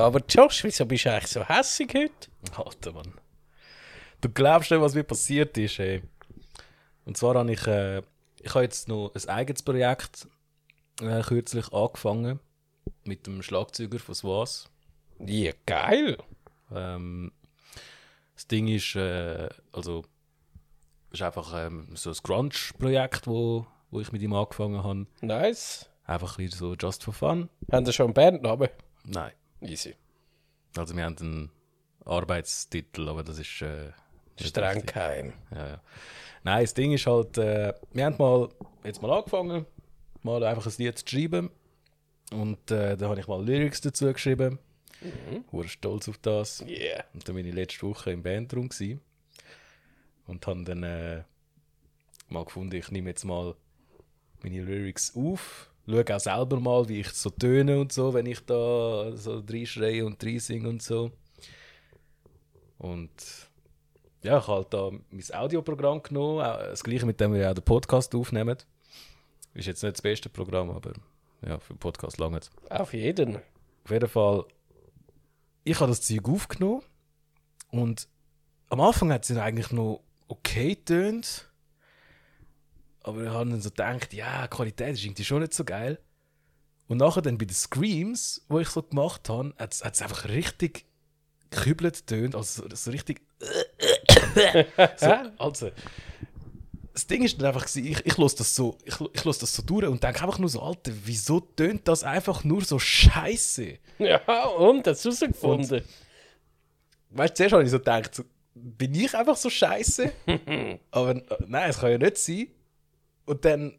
Ja, aber Josh, wieso bist du eigentlich so hässig heute? Alter Mann. Du glaubst nicht, was mir passiert ist, ey. Und zwar habe ich, äh, ich habe jetzt noch ein eigenes Projekt äh, kürzlich angefangen. Mit dem Schlagzeuger von Swas. Ja, geil. Ähm, das Ding ist, äh, also, ist einfach ähm, so ein Grunge-Projekt, wo, wo ich mit ihm angefangen habe. Nice. Einfach ein bisschen so just for fun. Haben Sie schon einen Bandnamen? Nein. Easy. Also wir haben einen Arbeitstitel, aber das ist äh, Streng geheim. Ja, ja. Nein, das Ding ist halt, äh, wir haben mal, jetzt mal angefangen, mal einfach ein Lied zu schreiben. Und äh, da habe ich mal Lyrics dazu geschrieben. Mhm. War stolz auf das. Yeah. Und dann bin ich letzte Woche im Bandraum gsi und habe dann äh, mal gefunden, ich nehme jetzt mal meine Lyrics auf, schaue auch selber mal, wie ich so töne und so, wenn ich da so reinschreie und reinsinge und so. Und ja, ich habe halt da mein Audioprogramm genommen, das gleiche, mit dem wir auch den Podcast aufnehmen. Ist jetzt nicht das beste Programm, aber ja, für den Podcast lange. Auf jeden. Auf jeden Fall, ich habe das Zeug aufgenommen und am Anfang hat es eigentlich noch okay getönt. Aber ich habe dann so gedacht, ja, die Qualität ist irgendwie schon nicht so geil. Und nachher dann bei den Screams, die ich so gemacht habe, hat es einfach richtig gekübelt tönt, also so, richtig. so, also, das Ding ist dann einfach, ich, ich lasse das, so, ich, ich das so durch und denke einfach nur so, Alter, wieso tönt das einfach nur so scheiße? Ja, und? Hast du herausgefunden? Weißt du, zuerst habe ich so gedacht, so, bin ich einfach so scheiße? Aber äh, nein, es kann ja nicht sein. Und dann,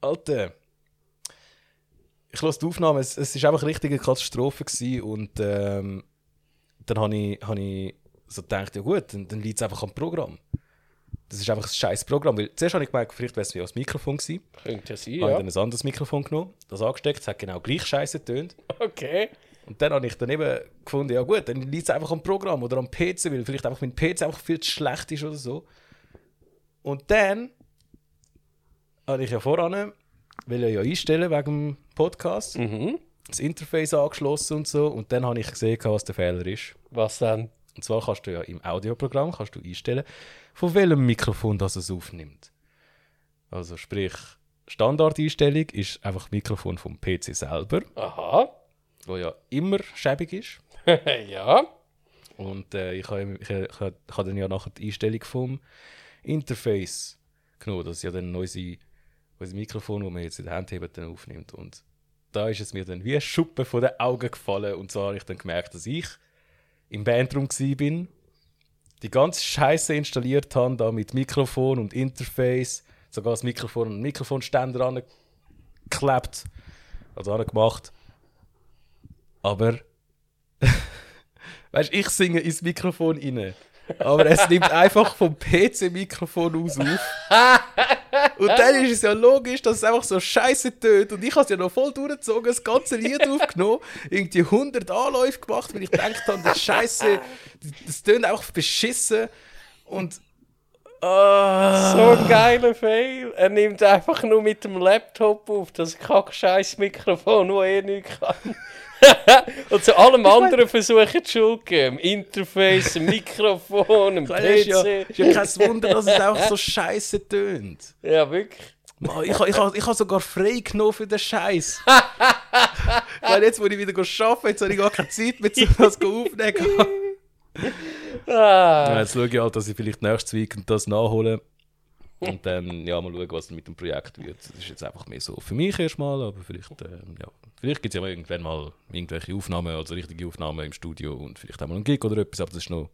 Alter, ich lasse die Aufnahme, es, es ist einfach eine richtige Katastrophe gewesen und ähm, dann habe ich, hab ich so gedacht, ja gut, dann, dann liegt es einfach am Programm. Das ist einfach ein scheiß Programm, weil zuerst habe ich gemerkt, vielleicht wäre es wie das Mikrofon gewesen. Könnte ja sein, Habe ja. ich dann ein anderes Mikrofon genommen, das angesteckt, es hat genau gleich scheiße getönt. Okay. Und dann habe ich dann eben gefunden, ja gut, dann liegt es einfach am Programm oder am PC, weil vielleicht einfach mein PC einfach viel zu schlecht ist oder so. Und dann habe ich ja voran will ja einstellen wegen dem Podcast, Mhm. das Interface angeschlossen und so. Und dann habe ich gesehen, was der Fehler ist. Was dann? Und zwar kannst du ja im Audioprogramm kannst du einstellen, von welchem Mikrofon das es aufnimmt. Also sprich, Standardeinstellung ist einfach das Mikrofon vom PC selber, Aha. wo ja immer schäbig ist. ja. Und äh, ich habe ich, ich, ich, ich habe dann ja nachher die Einstellung vom Interface genommen. Das ist ja dann unser, unser Mikrofon, das wir jetzt in der Hand haben, dann aufnimmt. Und da ist es mir dann wie ein Schuppen von den Augen gefallen. Und zwar habe ich dann gemerkt, dass ich im Bandraum bin, die ganze Scheiße installiert habe, da mit Mikrofon und Interface, sogar das Mikrofon und Mikrofonständer angeklebt, also angemacht. Aber Weißt du, ich singe ins Mikrofon rein. Aber es nimmt einfach vom PC-Mikrofon aus auf. Und dann ist es ja logisch, dass es einfach so scheiße tönt. Und ich habe es ja noch voll durchgezogen, das ganze Lied aufgenommen, irgendwie 100 Anläufe gemacht, weil ich gedacht habe, das Scheiße, das tönt einfach beschissen. Und. Ah. So ein geiler Fail. Er nimmt einfach nur mit dem Laptop auf, das kack-scheiß Mikrofon, das er nicht kann. Und zu allem anderen versuchen die Schuld zu geben. Im Interface, im Mikrofon, im Weißt du, ist ja, PC. ist ja kein Wunder, dass es einfach so scheiße tönt. Ja, wirklich. Mann, ich habe ich ha, ich ha sogar frei genommen für den Scheiß. Weil jetzt, wo ich wieder arbeite, jetzt habe ich gar keine Zeit mehr, um das aufzunehmen. Ah. Ja, jetzt schaue ich halt, dass ich vielleicht nächstes Weekend das nachhole. Und dann ja, mal schauen, was mit dem Projekt wird. Das ist jetzt einfach mehr so für mich erstmal, aber vielleicht, ähm, ja, vielleicht gibt es ja mal irgendwann mal irgendwelche Aufnahmen, also richtige Aufnahmen im Studio und vielleicht auch mal einen Gig oder etwas, aber das ist noch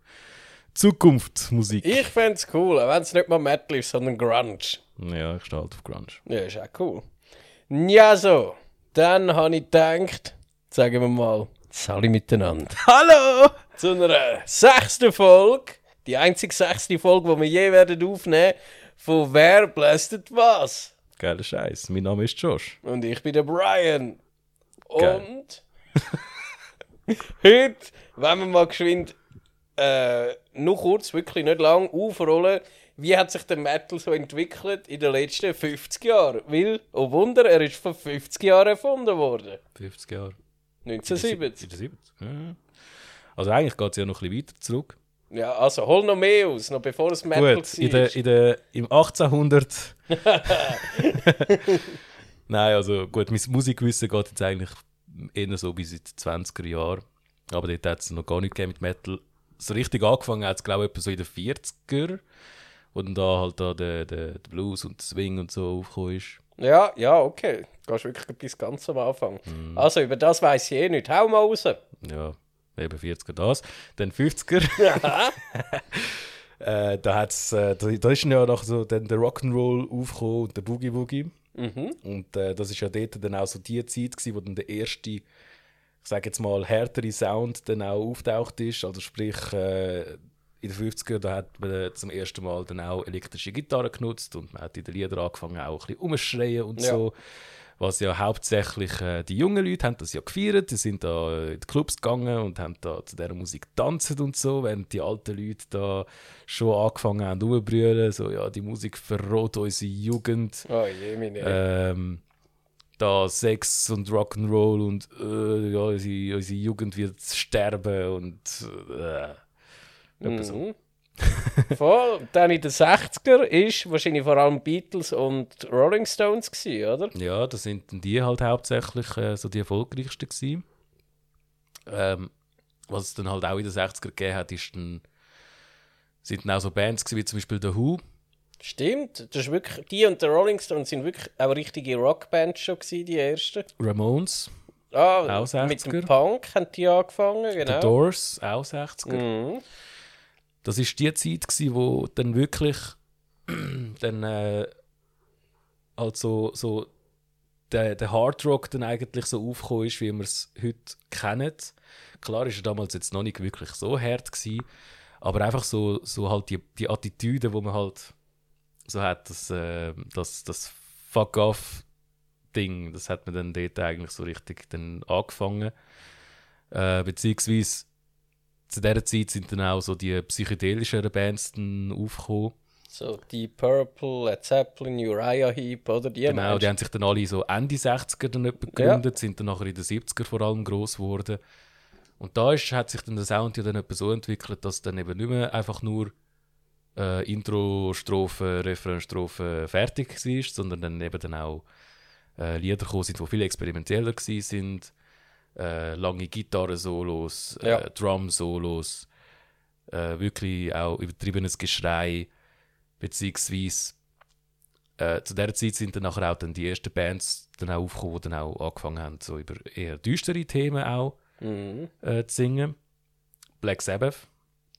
Zukunftsmusik. Ich fände es cool, wenn es nicht mal Metal ist, sondern Grunge. Ja, ich stehe halt auf Grunge. Ja, ist auch cool. Ja, so. Dann habe ich gedacht, sagen wir mal, Sali miteinander. Hallo! Zu einer sechsten Folge. Die einzige sechste Folge, die wir je werden aufnehmen von Wer blästet was? Geiler Scheiß. Mein Name ist Josh. Und ich bin der Brian. Geil. Und heute, wenn wir mal geschwind äh, nur kurz, wirklich nicht lang, aufrollen, wie hat sich der Metal so entwickelt in den letzten 50 Jahren? Weil, oh Wunder, er ist vor 50 Jahren erfunden worden. 50 Jahre. 1970. 1970. Ja. Also eigentlich geht es ja noch ein bisschen weiter zurück. Ja, also hol noch mehr aus, noch bevor es Metal Gut, in der, in der, im 1800. Nein, also gut, mein Musikwissen geht jetzt eigentlich eher so bis in die 20er Jahre. Aber dort hat es noch gar nicht gegeben mit Metal. So richtig angefangen hat es, glaube ich, etwa so in den 40er. Wo dann da halt da der, der, der Blues und der Swing und so aufgekommen ist. Ja, ja, okay. Du gehst wirklich bis ganz am Anfang. Mhm. Also, über das weiß ich eh nicht. Hau mal raus. Ja, eben 40er das. Dann 50er. äh, da, hat's, äh, da, da ist ja noch so dann der Rock'n'Roll aufgekommen und der Boogie Woogie. Mhm. Und äh, das ist ja dort dann auch so die Zeit gewesen, wo dann der erste, ich sage jetzt mal, härtere Sound dann auch auftaucht ist. Also sprich, äh, in den 50er da hat man äh, zum ersten Mal dann auch elektrische Gitarre genutzt und man hat in den Liedern angefangen auch ein bisschen umzuschreien und Ja. so. Was ja hauptsächlich äh, die jungen Leute haben das ja gefeiert, die sind da äh, in die Clubs gegangen und haben da zu dieser Musik getanzt und so, während die alten Leute da schon angefangen haben rumzubrüllen, so ja, die Musik verrot unsere Jugend. Oh je, meine. Ähm, da Sex und Rock'n'Roll und äh, ja, unsere, unsere Jugend wird sterben und äh, etwa so. Mhm. Voll. Dann in den 60er ist wahrscheinlich vor allem Beatles und Rolling Stones gewesen, oder? Ja, das sind die halt hauptsächlich äh, so die erfolgreichsten gewesen. Ähm, was es dann halt auch in den 60er gegeben hat, ist dann, sind dann auch so Bands gewesen, wie zum Beispiel The Who. Stimmt. Das ist wirklich, die und die Rolling Stones sind wirklich auch richtige Rockbands schon gewesen, die ersten. Ramones, Ah, Auch mit 60er. dem Punk haben die angefangen, The genau. Doors, auch 60er. Mhm. Das ist die Zeit, gewesen, wo dann wirklich dann äh, also so der, der Hard Rock dann eigentlich so aufgekommen ist, wie wir es heute kennen. Klar ist er damals jetzt noch nicht wirklich so hart gewesen, aber einfach so, so halt die, die Attitüde, wo man halt so hat, das, äh, das, das Fuck-off-Ding, das hat man dann dort eigentlich so richtig dann angefangen. Äh, beziehungsweise zu dieser Zeit sind dann auch so die psychedelischeren Bands dann aufgekommen. So Deep Purple, Led Zeppelin, Uriah Heep, oder? Die Genau, meinst die haben sich dann alle so Ende 60er dann gegründet, sind dann nachher in den 70er vor allem gross geworden. Und da ist, hat sich dann der Sound ja dann etwa so entwickelt, dass dann eben nicht mehr einfach nur äh, Intro, Strophe, Refrain, Strophe fertig war, sondern dann eben dann auch äh, Lieder gekommen sind, die viel experimenteller gewesen sind. Äh, lange Gitarren-Solos, äh, Ja. Drum-Solos, äh, wirklich auch übertriebenes Geschrei, beziehungsweise äh, zu der Zeit sind dann nachher auch dann die ersten Bands dann auch aufgekommen, die dann auch angefangen haben, so über eher düstere Themen auch Mhm. äh, zu singen. Black Sabbath.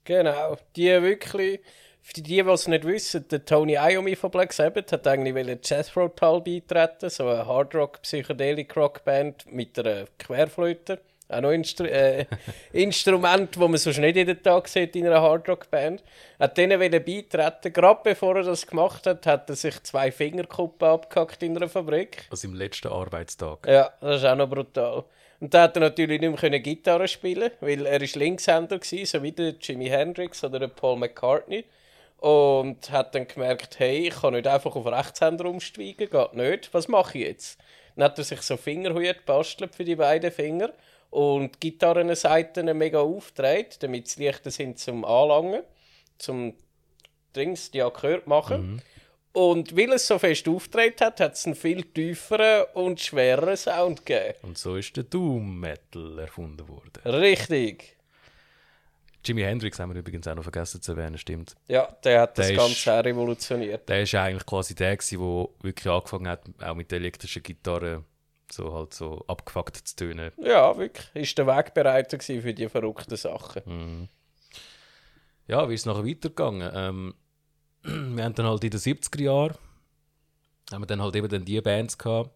Genau, die wirklich, für die, die es nicht wissen, der Tony Iommi von Black Sabbath hat eigentlich Jethro Tull beitreten, so eine Hardrock Psychedelic Rockband mit einer Querflöte. Auch noch Instru äh, Instrument, wo man sonst nicht jeden Tag sieht in einer Hardrock-Band. Hat denen beitreten. Gerade bevor er das gemacht hat, hat er sich zwei Fingerkuppen abgehackt in einer Fabrik. Also im letzten Arbeitstag. Ja, das ist auch noch brutal. Und da hat er natürlich nicht mehr Gitarre spielen, weil er ist Linkshänder war, so wie der Jimi Hendrix oder der Paul McCartney. Und hat dann gemerkt, hey, ich kann nicht einfach auf Rechtshänder umsteigen, geht nicht. Was mache ich jetzt? Dann hat er sich so Fingerhüte gebastelt für die beiden Finger und die Gitarrenseiten mega aufgedreht, damit sie leichter sind zum Anlangen, zum Dings, die Akkorde machen. Und weil es so fest aufgedreht hat, hat es einen viel tieferen und schwereren Sound gegeben. Und so ist der Doom Metal erfunden worden. Richtig. Jimi Hendrix haben wir übrigens auch noch vergessen zu erwähnen, stimmt. Ja, der hat das Der ist- Ganze auch revolutioniert. Der ist eigentlich quasi der, der wirklich angefangen hat, auch mit der elektrischen Gitarre so halt so abgefuckt zu tönen. Ja, wirklich. Ist der Wegbereiter gewesen für die verrückten Sachen. Mhm. Ja, wie ist es nachher weitergegangen? Ähm, wir haben dann halt in den 70er Jahren haben wir dann halt eben dann die Bands gehabt,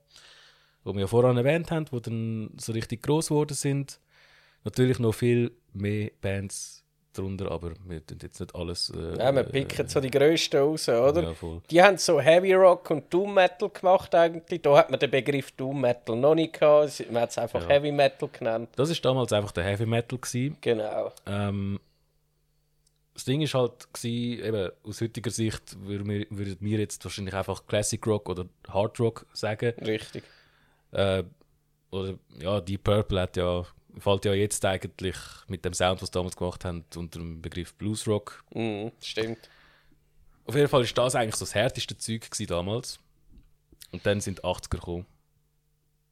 die wir ja vorhin erwähnt haben, die dann so richtig groß geworden sind. Natürlich noch viel mehr Bands drunter, aber wir tun jetzt nicht alles. Äh, Ja, wir picken so die grössten raus, oder? Ja, voll. Die haben so Heavy Rock und Doom Metal gemacht eigentlich. Da hat man den Begriff Doom Metal noch nicht gehabt. Man hat es einfach Ja. Heavy Metal genannt. Das ist damals einfach der Heavy Metal gewesen. Genau. Ähm, das Ding ist halt gewesen, eben aus heutiger Sicht würden wir, würden wir jetzt wahrscheinlich einfach Classic Rock oder Hard Rock sagen. Richtig. Äh, oder ja, Deep Purple hat ja, fällt ja jetzt eigentlich mit dem Sound, was sie damals gemacht haben, unter dem Begriff Bluesrock. Mhm, stimmt. Auf jeden Fall ist das eigentlich so das härteste Zeug damals. Und dann sind die 80er gekommen.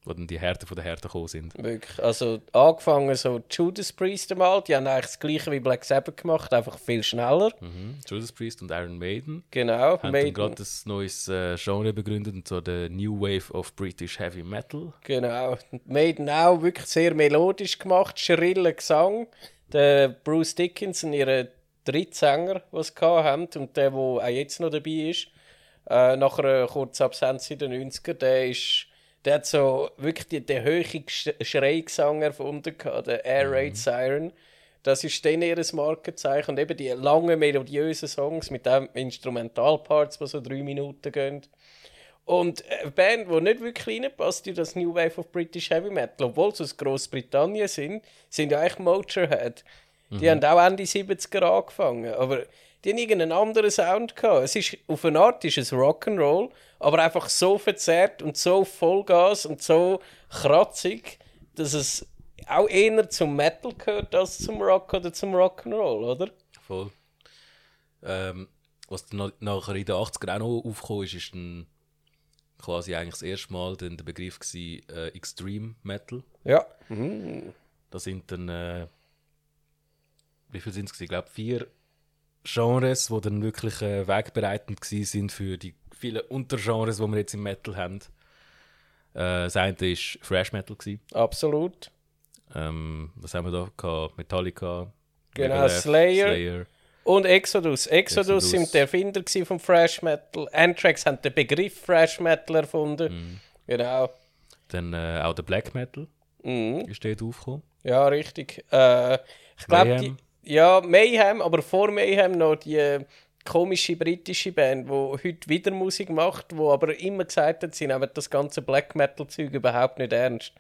Wo dann die Härte von der Härte gekommen sind. Wirklich. Also angefangen so Judas Priest einmal, die haben eigentlich das gleiche wie Black Sabbath gemacht, einfach viel schneller. Mhm. Judas Priest und Iron Maiden Genau. haben Maiden, gerade ein neues äh, Genre begründet, und zwar der New Wave of British Heavy Metal. genau. Maiden auch wirklich sehr melodisch gemacht, schriller Gesang. Der Bruce Dickinson, ihr Drittsänger, den sie hatten, und der, der auch jetzt noch dabei ist, äh, nach einer kurzen Absenz in den 90er, der ist der hat so wirklich die, den Sch- Schreigesang erfunden, gehabt, der Air Raid Siren. Das ist dann ihr Markenzeichen. Und eben die langen, melodiösen Songs mit dem Instrumentalparts, die so drei Minuten gehen. Und eine Band, die nicht wirklich reinpasst in das New Wave of British Heavy Metal, obwohl sie aus Großbritannien sind, sind ja eigentlich Motorhead. Die haben auch Ende 70er angefangen, aber die haben irgendeinen anderen Sound gehabt. Es ist, auf eine Art ist es Rock'n'Roll, aber einfach so verzerrt und so Vollgas und so kratzig, dass es auch eher zum Metal gehört als zum Rock oder zum Rock'n'Roll, oder? Voll. Ähm, was dann nachher in den 80er auch noch aufgekommen ist, ist dann quasi eigentlich das erste Mal dann der Begriff gewesen, äh, Extreme Metal. Ja. Da sind dann, äh, wie viel sind es? Ich glaube, vier Genres, die dann wirklich äh, wegbereitend sind für die vielen Untergenres, die wir jetzt im Metal haben. Äh, das eine war Thrash Metal. Gewesen. Absolut. Ähm, was haben wir da gehabt? Metallica. Genau, Megadeth, Slayer. Slayer. Und Exodus. Exodus, Exodus. sind die Erfinder vom Thrash Metal. Anthrax haben den Begriff Thrash Metal erfunden. Genau. Dann äh, auch der Black Metal Mhm. ist dort aufgekommen. Ja, richtig. Äh, ich glaube. Ja, Mayhem, aber vor Mayhem noch die komische britische Band, die heute wieder Musik macht, wo aber immer gesagt hat, sie nehmen das ganze Black Metal-Zeug überhaupt nicht ernst.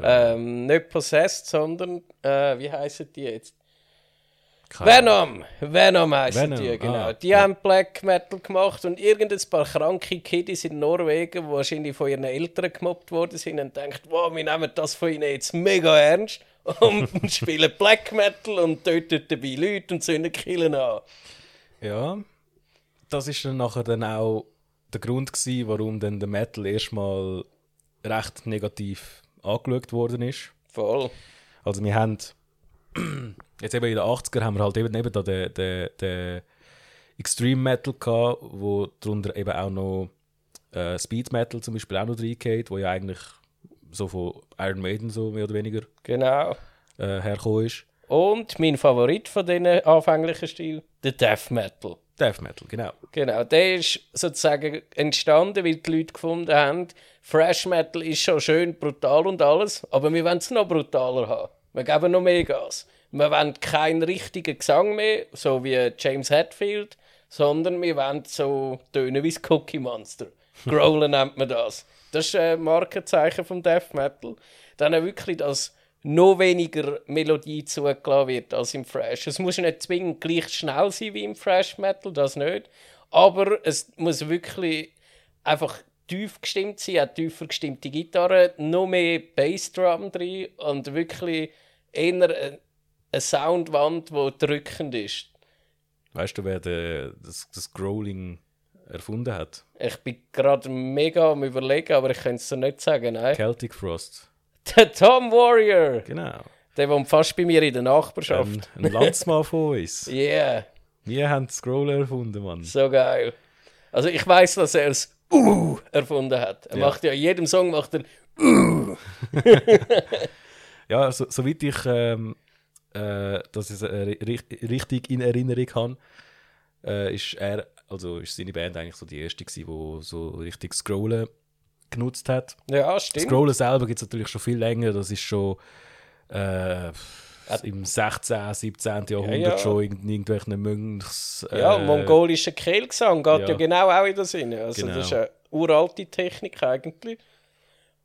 Ähm, nicht Possessed, sondern, äh, wie heißen die jetzt? Keine Venom! Venom heißen die, genau. ah, die ja. haben Black Metal gemacht und irgendein paar kranke Kiddies in Norwegen, die wahrscheinlich von ihren Eltern gemobbt worden sind und denkt, wow, wir nehmen das von ihnen jetzt mega ernst und spielen Black Metal und töten dabei Leute und zünden Killen an. Ja, das ist dann nachher dann auch der Grund gewesen, warum dann der Metal erstmal recht negativ angeschaut worden ist. Voll. Also wir haben jetzt eben in den 80er haben wir halt eben, eben da den, den, den Extreme Metal gehabt, wo darunter eben auch noch äh, Speed Metal zum Beispiel auch noch reingeht, wo ja eigentlich so von Iron Maiden so mehr oder weniger Genau. äh, hergekommen ist. Und mein Favorit von diesen anfänglichen Stil, der Death Metal. Death Metal, genau. Genau, der ist sozusagen entstanden, weil die Leute gefunden haben, Fresh Metal ist schon schön brutal und alles, aber wir wollen es noch brutaler haben. Wir geben noch mehr Gas. Wir wollen keinen richtigen Gesang mehr, so wie James Hetfield, sondern wir wollen so tönen wie das Cookie Monster. Growlen nennt man das. Das ist ein Markenzeichen vom Death Metal. Dann wirklich, dass noch weniger Melodie zugelassen wird als im Fresh. Es muss nicht zwingend gleich schnell sein wie im Fresh Metal, das nicht. Aber es muss wirklich einfach tief gestimmt sein, auch tiefer gestimmte Gitarre, noch mehr Bassdrum drin und wirklich eher eine, Soundwand, die drückend ist. Weißt du, wer das, das Growling erfunden hat? Ich bin gerade mega am überlegen, aber ich kann es dir nicht sagen. Nein. Celtic Frost. Der Tom Warrior, Genau. der wohnt fast bei mir in der Nachbarschaft. Ein, ein Landsmann von uns. Yeah, Wir haben Scroller erfunden, Mann. so geil. Also ich weiß, dass er es uh erfunden hat. Er Ja. macht ja in jedem Song macht er Ja, so, soweit ich ähm, äh, das ist, äh, ri- richtig in Erinnerung habe, äh, ist er, also ist seine Band eigentlich so die erste gewesen, die so richtig Scrollen genutzt hat. ja stimmt. Scrollen selber gibt es natürlich schon viel länger, das ist schon äh, im 16., 17. Jahrhundert ja. schon in irgendwelchen Mönchs... Äh, Ja, mongolischer Kehlgesang geht ja. ja. genau auch in das Sinn. Also Genau. das ist eine uralte Technik eigentlich.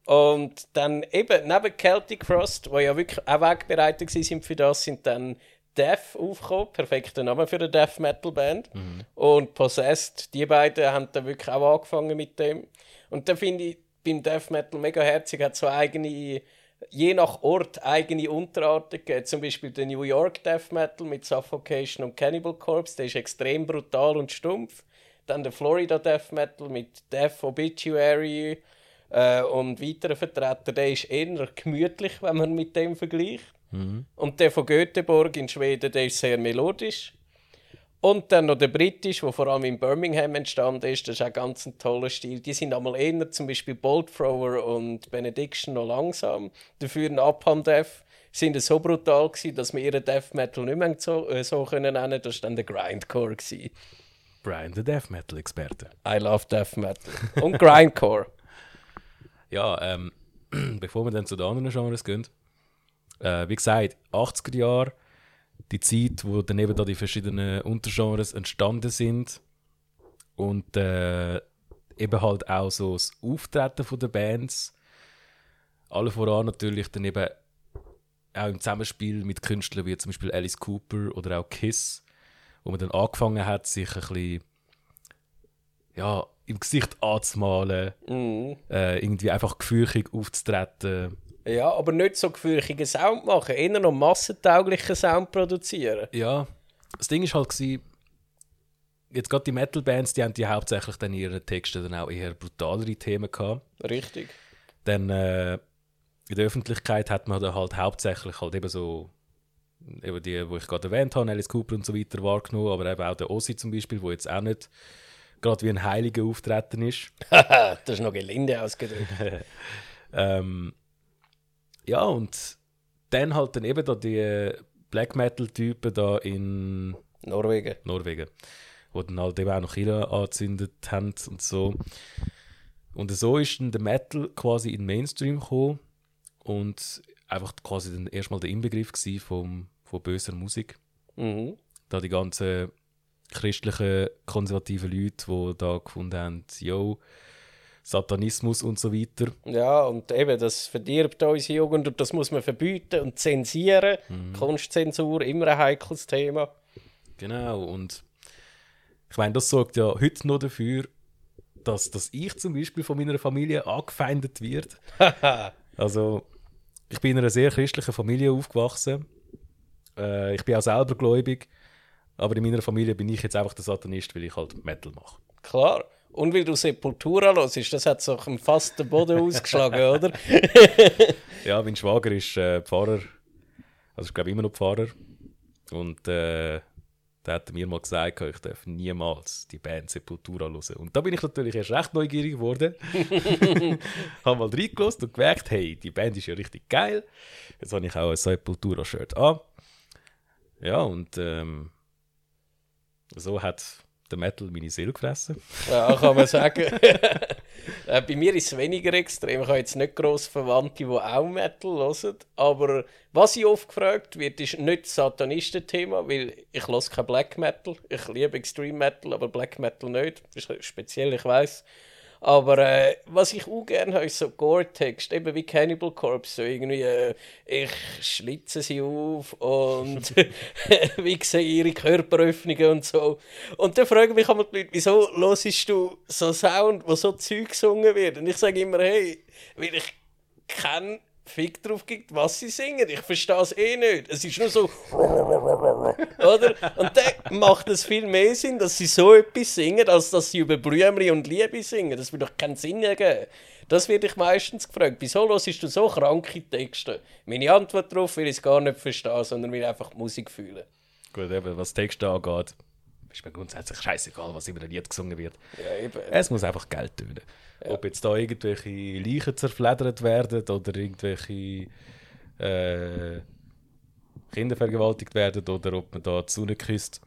Und dann eben neben Celtic Frost, wo ja wirklich auch wegbereitet sind für das, sind dann Death aufgekommen, perfekter Name für eine Death Metal Band. Und Possessed, die beiden haben dann wirklich auch angefangen mit dem. Und da finde ich, beim Death Metal mega herzig, hat so eigene, je nach Ort eigene Unterarten gegeben. Zum Beispiel der New York Death Metal mit Suffocation und Cannibal Corpse, der ist extrem brutal und stumpf. Dann der Florida Death Metal mit Death Obituary äh, und weiteren Vertretern, der ist eher gemütlich, wenn man mit dem vergleicht. Und der von Göteborg in Schweden, der ist sehr melodisch. Und dann noch der britisch, der vor allem in Birmingham entstanden ist, das ist auch ganz ein toller Stil. Die sind einmal eher, zum Beispiel Bolt Thrower und Benediction noch langsam. Dafür ein Upham Death sind so brutal gewesen, dass wir ihren Death Metal nicht mehr so, äh, so können nennen. Das war dann der Grindcore. Gewesen. Brian, der Death Metal-Experte. I love Death Metal. Und Grindcore. Ja, ähm, bevor wir dann zu den anderen Genres gehen, äh, wie gesagt, 80er Jahre, die Zeit, wo dann eben da die verschiedenen Untergenres entstanden sind und äh, eben halt auch so das Auftreten von der Bands, alle voran natürlich dann eben auch im Zusammenspiel mit Künstlern wie zum Beispiel Alice Cooper oder auch Kiss, wo man dann angefangen hat, sich ein bisschen ja, im Gesicht anzumalen, Mhm. äh, irgendwie einfach gefühlig aufzutreten. Ja, aber nicht so gefürchigen Sound machen, eher noch massentauglichen Sound produzieren. Ja, das Ding ist halt gewesen, jetzt gerade die Metal-Bands, die haben die hauptsächlich dann in ihren Texten dann auch eher brutalere Themen gehabt. Richtig. Dann äh, in der Öffentlichkeit hat man dann halt hauptsächlich halt eben so eben die, wo ich gerade erwähnt habe, Alice Cooper und so weiter wahrgenommen, aber eben auch der Ossi zum Beispiel, wo jetzt auch nicht gerade wie ein Heiliger auftreten ist. das ist noch gelinde ausgedrückt. Ähm, ja, und dann halt dann eben da die Black Metal-Typen da in Norwegen. Norwegen, wo dann halt eben auch noch Killer angezündet haben und so. Und so ist dann der Metal quasi in den Mainstream gekommen und einfach quasi dann erstmal der Inbegriff vom, von böser Musik. Mhm. Da die ganzen christlichen, konservativen Leute, die da gefunden haben, yo, Satanismus und so weiter. Ja, und eben, das verdirbt unsere Jugend und das muss man verbieten und zensieren. Kunstzensur, immer ein heikles Thema. Genau, und ich meine, das sorgt ja heute noch dafür, dass, dass ich zum Beispiel von meiner Familie angefeindet wird. also, ich bin in einer sehr christlichen Familie aufgewachsen. Äh, ich bin auch selber gläubig. Aber in meiner Familie bin ich jetzt einfach der Satanist, weil ich halt Metal mache. Klar. Und weil du Sepultura hörst, das hat so fast den Boden ausgeschlagen, oder? Ja, mein Schwager ist äh, Pfarrer. Also, ich glaube immer noch Pfarrer. Und äh, der hat mir mal gesagt, ich darf niemals die Band Sepultura hören. Und da bin ich natürlich erst recht neugierig geworden. habe mal reingelassen und gemerkt, hey, die Band ist ja richtig geil. Jetzt habe ich auch ein Sepultura-Shirt an. Ja, und ähm, so hat der Metal meine Seele gefressen. Ja, kann man sagen. äh, bei mir ist es weniger extrem. Ich habe jetzt nicht grosse Verwandte, die auch Metal hören. Aber was ich oft gefragt wird, ist nicht das Satanistenthema, weil ich höre kein Black Metal. Ich liebe Extreme Metal, aber Black Metal nicht. Das ist speziell, ich weiß. Aber äh, was ich auch gerne habe, ist so Gore-Text, eben wie Cannibal Corpse. So irgendwie, äh, ich schlitze sie auf und wie sehe ihre Körperöffnungen und so. Und dann fragen mich einmal die Leute, wieso hörst du so Sound, wo so Zeug gesungen wird? Und ich sage immer, hey, weil ich keinen Fick drauf gibt, was sie singen. Ich verstehe es eh nicht. Es ist nur so. Oder? Und dann macht es viel mehr Sinn, dass sie so etwas singen, als dass sie über Blümchen und Liebe singen. Das würde doch keinen Sinn ergeben. Das werde ich meistens gefragt. Wieso hörst du so kranke Texte? Meine Antwort darauf, weil ich es gar nicht verstehe, sondern will einfach die Musik fühlen. Gut, eben, was Texte angeht, ist mir grundsätzlich scheißegal, was über ein Lied gesungen wird. Ja. Es muss einfach Geld tönen. Ob jetzt da irgendwelche Leichen zerfledert werden oder irgendwelche äh, Kinder vergewaltigt werden oder ob man da die Sonne küsst.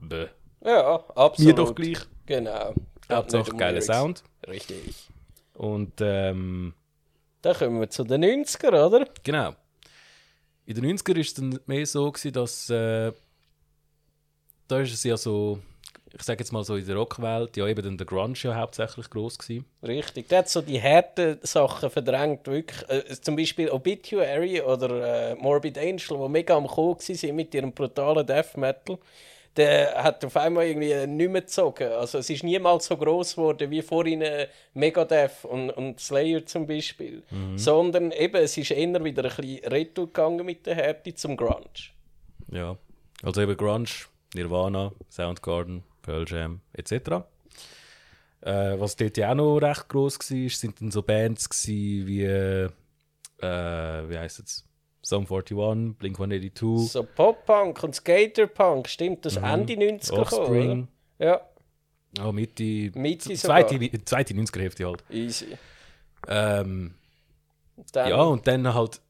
Bäh. Ja, absolut. Mir doch gleich. Genau. Hauptsache geiler. Sound. Richtig. Und ähm, Dann kommen wir zu den 90er, oder? genau. In den 90er war es dann mehr so, gewesen, dass äh, da ist es ja so, ich sage jetzt mal so in der Rockwelt, ja eben dann der Grunge ja hauptsächlich gross gewesen. Richtig. Der hat so die harten Sachen verdrängt, wirklich. Äh, zum Beispiel Obituary oder äh, Morbid Angel, die mega am Kommen waren mit ihrem brutalen Death Metal. der hat auf einmal irgendwie nicht mehr gezogen. Also es ist niemals so groß geworden wie vorhin äh, Megadeth und, und Slayer zum Beispiel. Sondern eben, es ist eher wieder ein bisschen retour gegangen mit der Härte zum Grunge. Ja. Also eben Grunge, Nirvana, Soundgarden, Pearl Jam etc. Äh, was dort ja auch noch recht gross war, sind dann so Bands gewesen wie, äh, wie heisst es? Sum 41, Blink 182, So Pop-Punk und Skater-Punk, stimmt, das Ende 90er gekommen, Offspring, oder? Ja, oh, Mitte, Mitte zweite, sogar. zweite 90er-Hälfte halt. easy. Ähm, Dann, ja, und dann halt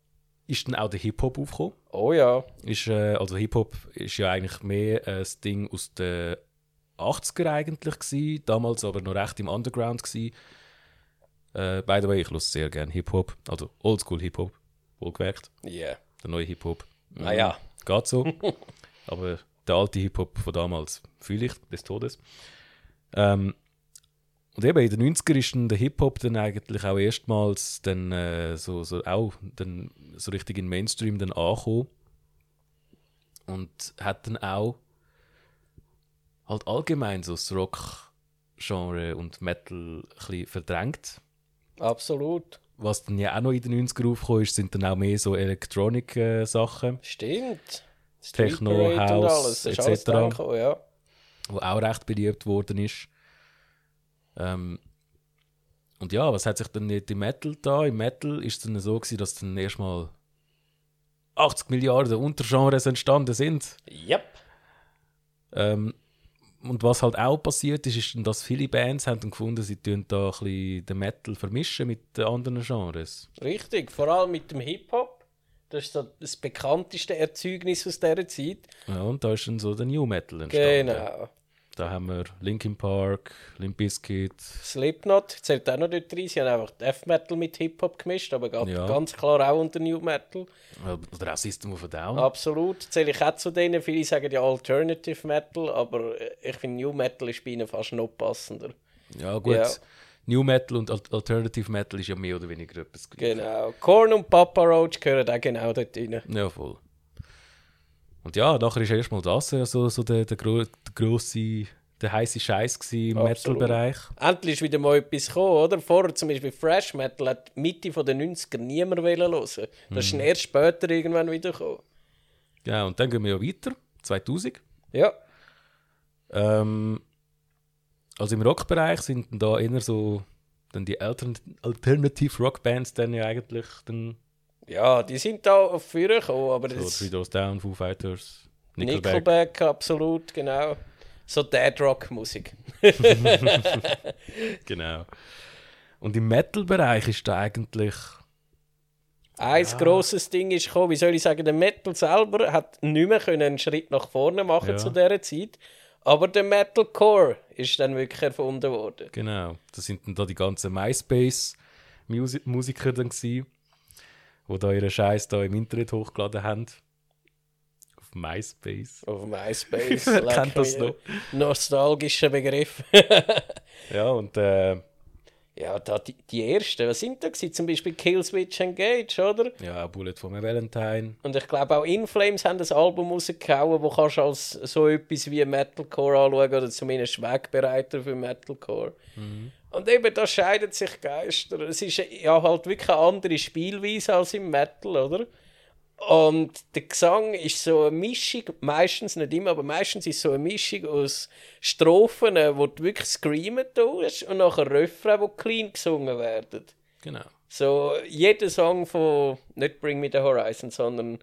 ist dann auch der Hip-Hop aufgekommen. Oh ja, Ist, äh, also Hip-Hop ist ja eigentlich mehr ein Ding aus den 80er eigentlich gewesen, damals aber noch recht im Underground gewesen. Äh, by the way, ich höre sehr gerne Hip-Hop, also Oldschool Hip-Hop, wohlgemerkt. yeah. Der neue Hip-Hop. Ah ja. Geht so. aber der alte Hip-Hop von damals fühle ich des Todes. Ähm, und eben in den 90er ist dann der Hip-Hop dann eigentlich auch erstmals dann, äh, so, so, auch dann so richtig in den Mainstream dann angekommen. Und hat dann auch halt allgemein so das Rock-Genre und Metal ein verdrängt. Absolut. Was dann ja auch noch in den 90er aufgekommen ist, sind dann auch mehr so Elektronik-Sachen, Stimmt. Techno, Street und House, alles, das ist alles etc. ja. wo auch recht beliebt worden ist. Ähm, und ja, was hat sich dann nicht im Metal da? Im Metal ist es dann so gewesen, dass dann erstmal 80 Milliarden Untergenres entstanden sind. Yep. Ähm, und was halt auch passiert ist, ist dass viele Bands haben gefunden, sie tun da ein bisschen den Metal vermischen mit anderen Genres. Richtig, vor allem mit dem Hip-Hop. Das ist so das bekannteste Erzeugnis aus dieser Zeit. Ja, und da ist dann so der New Metal entstanden. Genau. Da haben wir Linkin Park, Limp Bizkit, Slipknot zählt auch noch dort rein. Sie haben einfach Death Metal mit Hip-Hop gemischt, aber Ja. ganz klar auch unter New Metal. oder auch System of a Down. Absolut. Zähle ich auch zu denen. Viele sagen ja Alternative Metal, aber äh, ich finde New Metal ist bei ihnen fast noch passender. Ja, gut. Ja. New Metal und Al- Alternative Metal ist ja mehr oder weniger etwas gleich. Genau. Korn und Papa Roach gehören auch genau dort rein. Ja, voll. Und ja, nachher ist erstmal das ja so, so der, der, gro der grosse, der heiße Scheiß im. Metal-Bereich. Endlich ist wieder mal etwas gekommen, oder? Vorher zum Beispiel Fresh Metal hat Mitte der 90er niemand hören. Das ist Mhm. erst später irgendwann wieder gekommen. Ja, und dann gehen wir ja weiter, 2000. Ja, Ähm, also im Rockbereich sind da eher so dann die Altern Alternative Rockbands dann ja eigentlich dann ja, die sind da auf Führer gekommen, aber so das Three Doors Down, Foo Fighters, Nickelback. Nickelback, absolut, genau. So Dead Rock Musik. Genau. Und im Metal-Bereich ist da eigentlich Ein grosses Ding ist gekommen, wie soll ich sagen, der Metal selber hat nicht mehr können einen Schritt nach vorne machen Ja. zu dieser Zeit. Aber der Metalcore ist dann wirklich erfunden worden. Genau. Das sind dann da die ganzen MySpace-Musiker dann gsi, die da ihren Scheiß da im Internet hochgeladen haben. Auf MySpace. Auf MySpace. Wer kennt das noch? Nostalgischer Begriff. Ja, und äh, ja, da die, die ersten, was sind da gewesen? Zum Beispiel Killswitch Engage, oder? ja, Bullet for my Valentine. Und ich glaube auch In Flames haben ein Album rausgehauen, wo kannst du als so etwas wie Metalcore anschauen oder zumindest Wegbereiter für Metalcore. Und eben, da scheiden sich Geister. Es ist ja halt wirklich eine andere Spielweise als im Metal, oder? Und der Gesang ist so eine Mischung, meistens nicht immer, aber meistens ist so eine Mischung aus Strophen, wo du wirklich screamen tust und nachher Refrain, wo clean gesungen werden. Genau. So, jeder Song von, nicht Bring Me the Horizon, sondern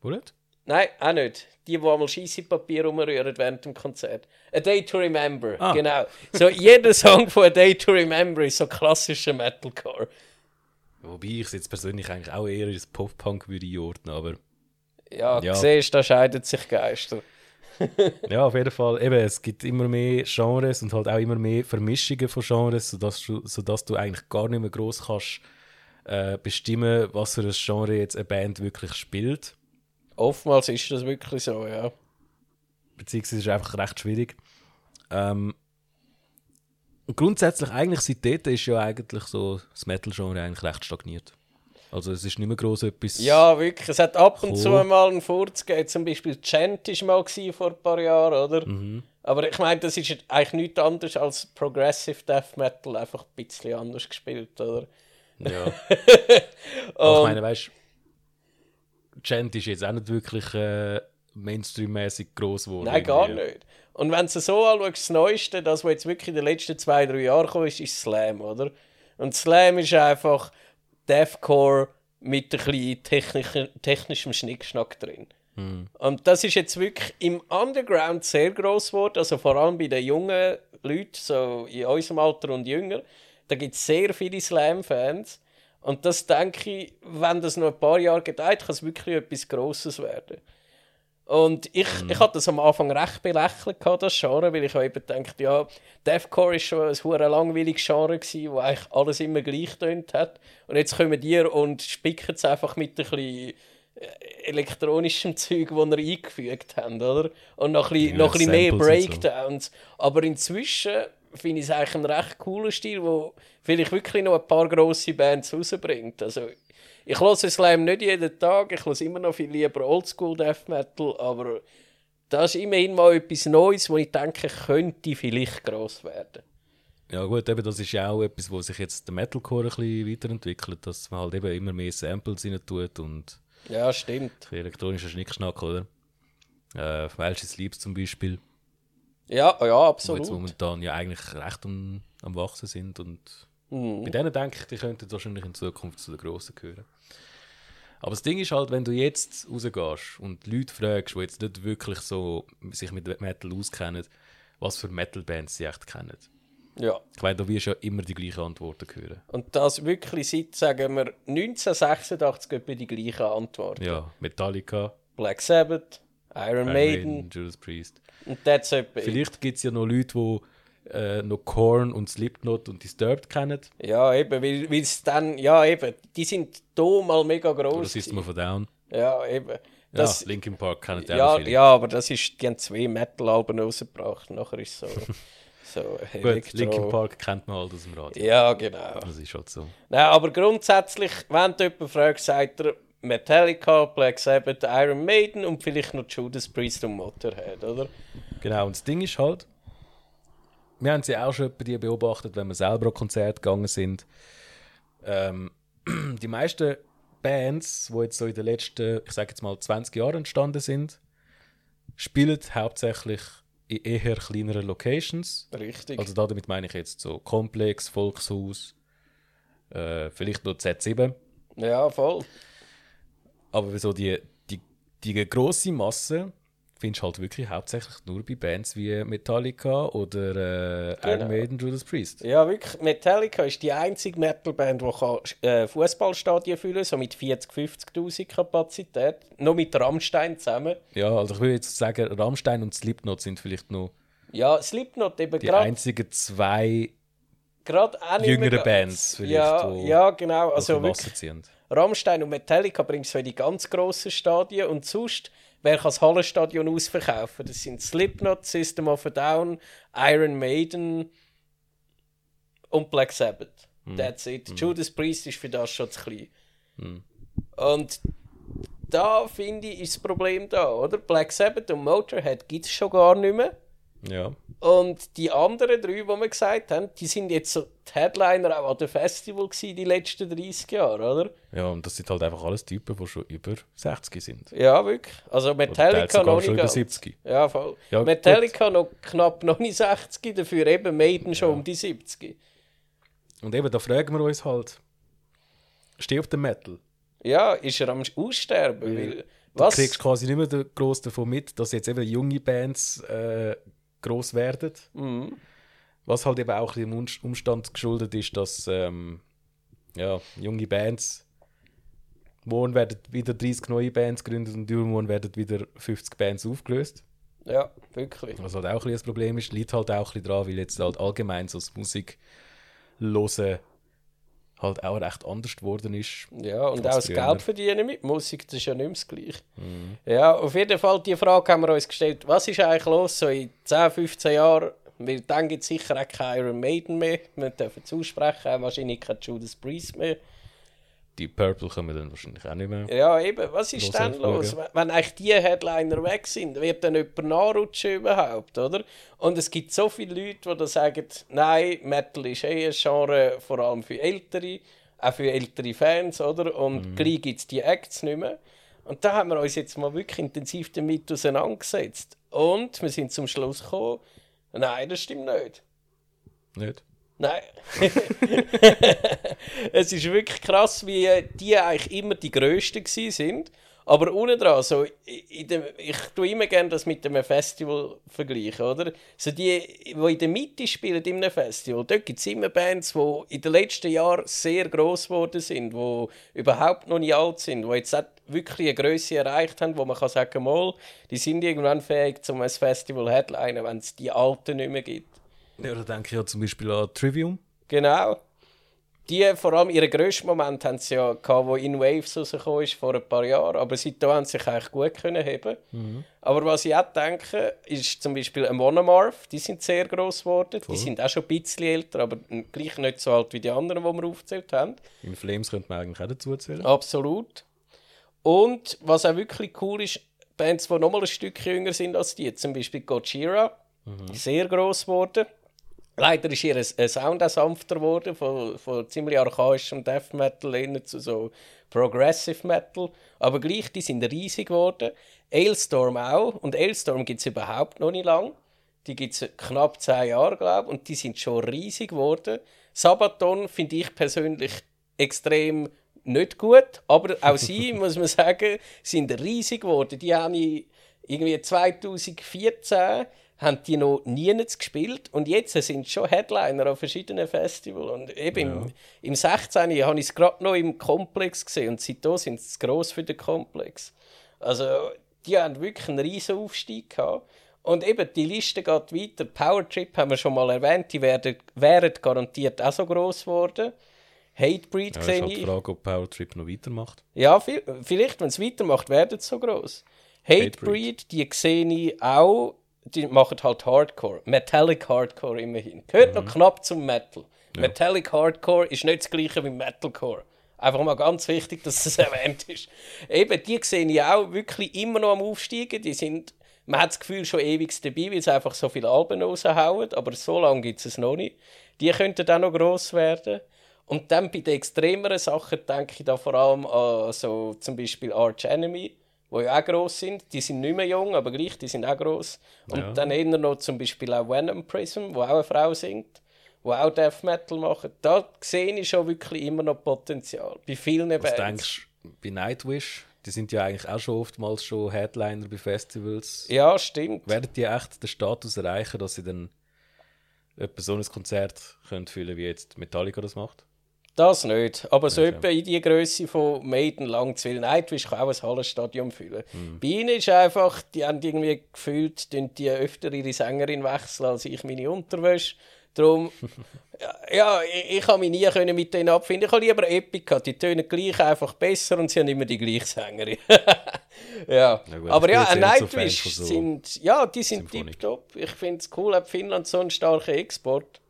Bullet? Nein, auch nicht. Die, die einmal Scheissepapier rumrühren während dem Konzert. A Day to Remember, Ah. genau. So, jeder Song von A Day to Remember ist so klassischer Metalcore. Wobei ich es jetzt persönlich eigentlich auch eher als Pop-Punk würde einordnen, aber Ja, Ja. du siehst, da scheiden sich Geister. ja, auf jeden Fall. Eben, es gibt immer mehr Genres und halt auch immer mehr Vermischungen von Genres, sodass du, sodass du eigentlich gar nicht mehr groß kannst äh, bestimmen, was für ein Genre jetzt eine Band wirklich spielt. Oftmals ist das wirklich so, ja. Beziehungsweise ist es einfach recht schwierig. Ähm, und grundsätzlich eigentlich seit dort ist ja eigentlich so das Metal-Genre eigentlich recht stagniert. Also es ist nicht mehr gross etwas... Ja, wirklich. Es hat ab und Cool. zu mal einen Furz gegeben. Zum Beispiel Chant war mal gewesen vor ein paar Jahren, oder? Mhm. Aber ich meine, das ist eigentlich nichts anderes als Progressive Death Metal, einfach ein bisschen anders gespielt, oder? Ja. Ich meine, weißt du, Gent ist jetzt auch nicht wirklich äh, Mainstream-mäßig gross geworden. Nein, gar irgendwie. nicht. Und wenn du so anschaust, das Neueste, das, was jetzt wirklich in den letzten zwei, drei Jahren gekommen ist, ist Slam, oder? Und Slam ist einfach Deathcore mit ein bisschen technisch, technischem Schnickschnack drin. Und das ist jetzt wirklich im Underground sehr gross geworden, also vor allem bei den jungen Leuten, so in unserem Alter und jünger. Da gibt es sehr viele Slam-Fans. Und das denke ich, wenn das noch ein paar Jahre gedeiht, kann es wirklich etwas Grosses werden. Und ich, ich hatte das am Anfang recht belächelt, gehabt, das Genre, weil ich auch eben gedacht, ja, Deathcore ist schon ein hure langweiliges Genre gewesen, wo eigentlich alles immer gleich tönt hat. Und jetzt kommen die und spicken es einfach mit ein bisschen äh, elektronischem Zeug, das ihr eingefügt habt, oder? Und noch ein bisschen, Ja, noch ein bisschen mehr Samples und so. Breakdowns. Aber inzwischen finde ich es eigentlich einen recht coolen Stil, wo vielleicht wirklich noch ein paar grosse Bands rausbringt. Also, ich höre Slam nicht jeden Tag, ich höre immer noch viel lieber Oldschool Death Metal, aber das ist immerhin mal etwas Neues, wo ich denke, könnte vielleicht gross werden. Ja gut, eben, das ist ja auch etwas, wo sich jetzt der Metalcore ein bisschen weiterentwickelt, dass man halt eben immer mehr Samples rein tut und Ja, stimmt. elektronischer Schnickschnack, oder? Äh, Welche Sleeps zum Beispiel, Ja, ja, wo jetzt absolut. momentan ja eigentlich recht am, am Wachsen sind und Mhm. bei denen denke ich, die könnten wahrscheinlich in Zukunft zu den Grossen gehören. Aber das Ding ist halt, wenn du jetzt rausgehst und Leute fragst, die jetzt nicht wirklich so sich mit Metal auskennen, was für Metal-Bands sie echt kennen. Ja. Ich meine, da wirst du ja immer die gleichen Antworten hören. Und das wirklich seit, sagen wir, 1986 etwa die gleichen Antworten. Ja, Metallica, Black Sabbath, Iron, Iron Maiden, Maiden, Judas Priest. und that's. Vielleicht gibt es ja noch Leute, die äh, noch Korn und Slipknot und Disturbed kennen. Ja, eben, weil es dann, ja eben, die sind da mal mega Oder groß. System of a Down. Ja, eben. Ja, Das, Linkin Park kennen ja, ja, auch viele. ja, aber das ist, die haben zwei Metal-Alben rausgebracht. Nachher ist so, so Gut. Linkin Park kennt man halt aus dem Radio. Ja, genau. Das ist halt so. Nein, aber grundsätzlich, wenn du jemanden fragst, sagt er Metallica, Black Sabbath, Iron Maiden und vielleicht noch Judas Priest und Motorhead, oder? Genau, und das Ding ist halt, wir haben sie auch schon bei dir beobachtet, wenn wir selber an Konzert gegangen sind. Ähm, die meisten Bands, die jetzt so in den letzten, ich sage jetzt mal 20 Jahren entstanden sind, spielen hauptsächlich in eher kleineren Locations. Richtig. Also damit meine ich jetzt so Komplex, Volkshaus, äh, vielleicht noch Z7. ja, voll. Aber so die, die, die grosse Masse findest du halt wirklich hauptsächlich nur bei Bands wie Metallica oder äh, Genau. Iron Maiden, Judas Priest. Ja, wirklich. Metallica ist die einzige Metalband, die äh, Fußballstadien füllen so mit 40.000, 50.000 Kapazität. Noch mit Rammstein zusammen. Ja, also ich würde jetzt sagen, Rammstein und Slipknot sind vielleicht noch Ja, Slipknot eben die einzigen zwei gerade auch nicht mehr jüngere ganz. Bands vielleicht, Ja, wo- ja, genau. die Also wirklich, ziehen. Rammstein und Metallica bringst du in die ganz grossen Stadien und sonst, wer kann das Hallenstadion ausverkaufen? Das sind Slipknot, System of a Down, Iron Maiden und Black Sabbath. That's it. Judas Priest ist für das schon zu klein. Und da finde ich, ist das Problem da, oder? Black Sabbath und Motorhead gibt es schon gar nicht mehr. Ja. Und die anderen drei, die wir gesagt haben, die sind jetzt so die Headliner auch an dem Festival gewesen, die letzten 30 Jahre, oder? ja, und das sind halt einfach alles Typen, die schon über 60 sind. Ja, wirklich. Also Metallica noch schon nicht über ganz. 70. Ja, voll. Ja, Metallica noch knapp noch nicht 60, dafür eben Maiden schon um die 70. Und eben, da fragen wir uns halt, steh auf den Metal. Ja, ist er am Aussterben? Weil, Du was? kriegst quasi nicht mehr den gross davon mit, dass jetzt eben junge Bands äh, gross werden. Mhm. Was halt eben auch dem Umst- Umstand geschuldet ist, dass ähm, ja, junge Bands morgen werden wieder 30 neue Bands gegründet und übermorgen werden wieder 50 Bands aufgelöst. Ja, wirklich. Was halt auch ein das Problem ist, liegt halt auch ein bisschen dran, weil jetzt halt allgemein so das Musik hören halt auch recht anders geworden ist. Ja, und auch das früher. Geld verdienen mit Musik, das ist ja nicht mehr das Gleiche. Ja, auf jeden Fall, die Frage haben wir uns gestellt, was ist eigentlich los so in 10, 15 Jahren? Weil dann gibt es sicher auch kein Iron Maiden mehr, wir dürfen es aussprechen, wahrscheinlich kein Judas Priest mehr. Die Purple kommen dann wahrscheinlich auch nicht mehr. Ja, eben, was ist denn los? Wenn- Wenn eigentlich die Headliner weg sind, wird dann jemand nachrutschen überhaupt, oder? Und es gibt so viele Leute, die da sagen, nein, Metal ist eh ein Genre vor allem für Ältere, auch für ältere Fans, oder? Und gleich gibt es die Acts nicht mehr. Und da haben wir uns jetzt mal wirklich intensiv damit auseinandergesetzt. Und wir sind zum Schluss gekommen, nein, das stimmt nicht. Nicht? Nein. es ist wirklich krass, wie die eigentlich immer die Größten gewesen sind. Aber unten dran, so in dem, ich tue immer gerne das mit einem Festival vergleichen, oder? So die, die in der Mitte spielen in einem Festival, dort gibt es immer Bands, die in den letzten Jahren sehr gross geworden sind, die überhaupt noch nicht alt sind, die jetzt auch wirklich eine Größe erreicht haben, wo man kann sagen mal, die sind irgendwann fähig, zum ein Festival headlinen, wenn es die Alten nicht mehr gibt. Ja, da denke ich ja zum Beispiel an Trivium. Genau. Die, vor allem ihren grössten Moment haben sie ja gehabt, wo In Waves rausgekommen ist vor ein paar Jahren. Aber seitdem haben sie sich eigentlich gut können heben. Aber was ich auch denke, ist zum Beispiel ein Monomarth. Die sind sehr gross geworden. Die sind auch schon ein bisschen älter, aber gleich nicht so alt wie die anderen, die wir aufgezählt haben. In Flames könnte man eigentlich auch dazu zählen. Absolut. Und was auch wirklich cool ist, Bands, die nochmal ein Stück jünger sind als die, zum Beispiel Gojira, sehr gross geworden. Leider ist ihr ein Sound auch sanfter geworden, von, von ziemlich archaischem Death Metal hin zu so Progressive Metal. Aber gleich, die sind riesig geworden. Ailstorm auch. Und Ailstorm gibt es überhaupt noch nicht lang. Die gibt es knapp zehn Jahre, glaube ich. Und die sind schon riesig geworden. Sabaton finde ich persönlich extrem nicht gut. Aber auch sie, muss man sagen, sind riesig geworden. Die habe ich irgendwie 2014 haben die noch nie gespielt und jetzt sind sie schon Headliner an verschiedenen Festivals. Und eben im, im 16. habe ich es gerade noch im Komplex gesehen und seitdem sind sie zu gross für den Komplex. Also die haben wirklich einen riesen Aufstieg gehabt. Und eben, die Liste geht weiter. Powertrip haben wir schon mal erwähnt, die werden, wären garantiert auch so gross geworden. Hatebreed Ja, sehe halt die ich. Frage, ob Powertrip noch weitermacht. Ja, vi- vielleicht, wenn es weitermacht, werden sie so gross. Hatebreed, Hatebreed. die sehe ich auch, die machen halt Hardcore. Metallic Hardcore immerhin. Gehört noch knapp zum Metal. Metallic Hardcore ist nicht das gleiche wie Metalcore. Einfach mal ganz wichtig, dass das erwähnt ist. Eben, die sehe ich auch wirklich immer noch am Aufsteigen. Die sind, man hat das Gefühl, schon ewig dabei, weil sie einfach so viele Alben raushauen. Aber so lange gibt es es noch nicht. Die könnten auch noch gross werden. Und dann bei den extremeren Sachen denke ich da vor allem an so zum Beispiel Arch Enemy, die ja auch gross sind. Die sind nicht mehr jung, aber gleich, die sind auch gross. Und Ja. dann eher noch zum Beispiel auch Venom Prism, wo auch eine Frau singt, wo auch Death Metal machen. Da sehe ich schon wirklich immer noch Potenzial. Bei vielen Was Bands. denkst du bei Nightwish? Die sind ja eigentlich auch schon oftmals schon Headliner bei Festivals. Ja, stimmt. Werden die echt den Status erreichen, dass sie dann etwa so ein Konzert können fühlen wie jetzt Metallica das macht? Das nicht. Aber so Ja, etwa in die Größe von Maiden lang zu will. Nightwish kann auch ein Hallenstadion füllen. Bei ihnen ist einfach, die haben irgendwie gefühlt, die öfter ihre Sängerin wechseln als ich meine Unterwäsche. Darum, ja, ich, ich kann mich nie können mit denen abfinden. Ich habe lieber Epic gehabt. Die tönen gleich einfach besser und sie haben immer die gleiche Sängerin. ja. Gut, Aber ja, ein Nightwish so sind, ja, die sind tiptop. Ich finde es cool, hat Finnland so einen starken Export.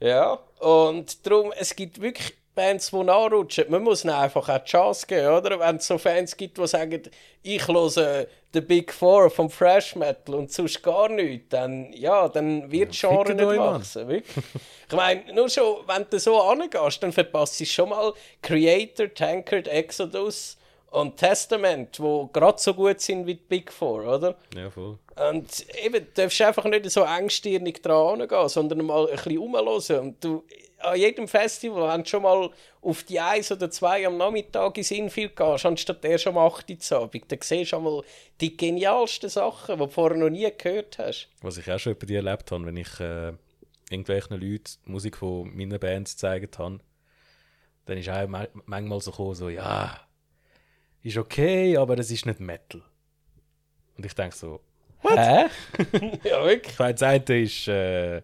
Ja, und darum, es gibt wirklich Bands, die nachrutschen. Man muss ihnen einfach auch die Chance geben, oder? Wenn es so Fans gibt, die sagen, ich höre The Big Four vom Fresh Metal und sonst gar nichts, dann, ja, dann wird die Genre nicht wachsen, wirklich. Ich meine, nur schon, wenn du so angehst, dann verpasst du schon mal Creator, Tankard, Exodus und Testament, die gerade so gut sind wie die Big Four, oder? Ja, voll. Und eben, du darfst einfach nicht so engstirnig dran gehen, sondern mal ein bisschen rumhören. Und du, an jedem Festival, wenn du schon mal auf die eins oder zwei am Nachmittag ins Infield gehst, anstatt erst am 8 Uhr Abend, dann siehst du schon mal die genialsten Sachen, die du vorher noch nie gehört hast. Was ich auch schon bei dir erlebt habe, wenn ich äh, irgendwelchen Leuten Musik von meinen Bands gezeigt habe, dann ist auch ma- manchmal so gekommen, so, ja, ist okay, aber es ist nicht Metal. Und ich denke so, Hä? ja, wirklich? ich meine, das eine ist äh,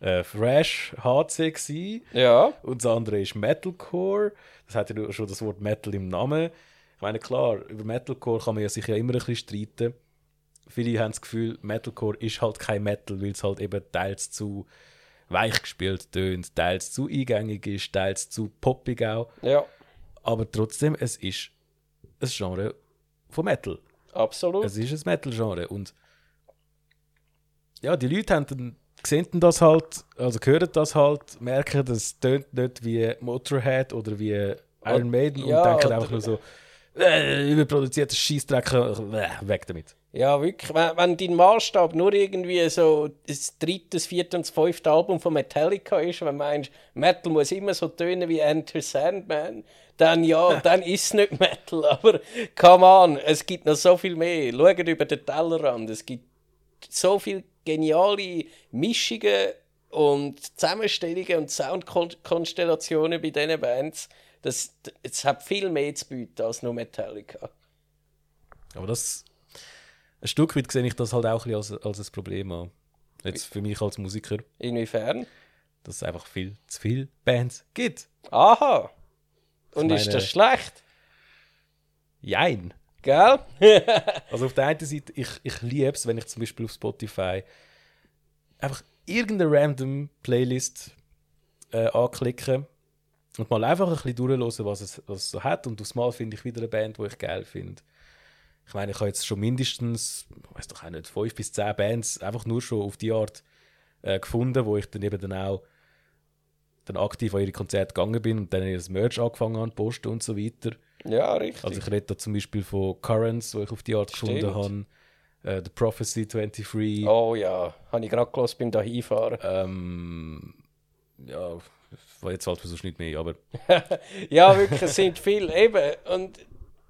äh, Fresh HC gewesen, Ja. und das andere ist Metalcore. Das hat ja schon das Wort Metal im Namen. Ich meine, klar, über Metalcore kann man ja sich ja immer ein bisschen streiten. Viele haben das Gefühl, Metalcore ist halt kein Metal, weil es halt eben teils zu weich gespielt tönt, teils zu eingängig ist, teils zu poppig auch. Ja, Aber trotzdem, es ist ein Genre von Metal. absolut. Es ist ein Metal-Genre. Und ja, die Leute haben dann, sehen das halt, also hören das halt, merken, das tönt nicht wie Motorhead oder wie Iron Maiden ja, und denken einfach nur so, äh, überproduzierter Scheißdreck, äh, weg damit. Ja, wirklich. Wenn, wenn dein Maßstab nur irgendwie so das dritte, vierte und das fünfte Album von Metallica ist, wenn du meinst, Metal muss immer so tönen wie Enter Sandman, dann ja, dann ist es nicht Metal. Aber come on, es gibt noch so viel mehr. Schaut über den Tellerrand. Es gibt so viele geniale Mischungen und Zusammenstellungen und Soundkonstellationen bei diesen Bands. Das, es hat viel mehr zu bieten als nur Metallica. Aber das, ein Stück weit sehe ich das halt auch ein als, als ein Problem an. Jetzt für mich als Musiker, Inwiefern? dass es einfach viel zu viele Bands gibt. Aha. Und Ich ist meine- das schlecht? Jein. Gell? Also auf der einen Seite, ich, ich liebe es, wenn ich zum Beispiel auf Spotify einfach irgendeine random Playlist äh, anklicke und mal einfach ein bisschen durchhören, was es, was es so hat. Und aufs Mal finde ich wieder eine Band, die ich geil finde. Ich meine, ich habe jetzt schon mindestens, ich weiß doch auch nicht, fünf bis zehn Bands einfach nur schon auf die Art äh, gefunden, wo ich dann eben dann auch dann aktiv an ihre Konzerte gegangen bin und dann ihr Merch angefangen an posten und so weiter. ja, richtig. Also ich rede da zum Beispiel von Currents, wo ich auf die Art Stimmt. gefunden habe. Äh, The Prophecy 23. oh ja, habe ich gerade gelesen beim dahinfahren. Ähm, ja, war jetzt halt sonst nicht mehr, aber Ja, wirklich, es sind viele. Eben. Und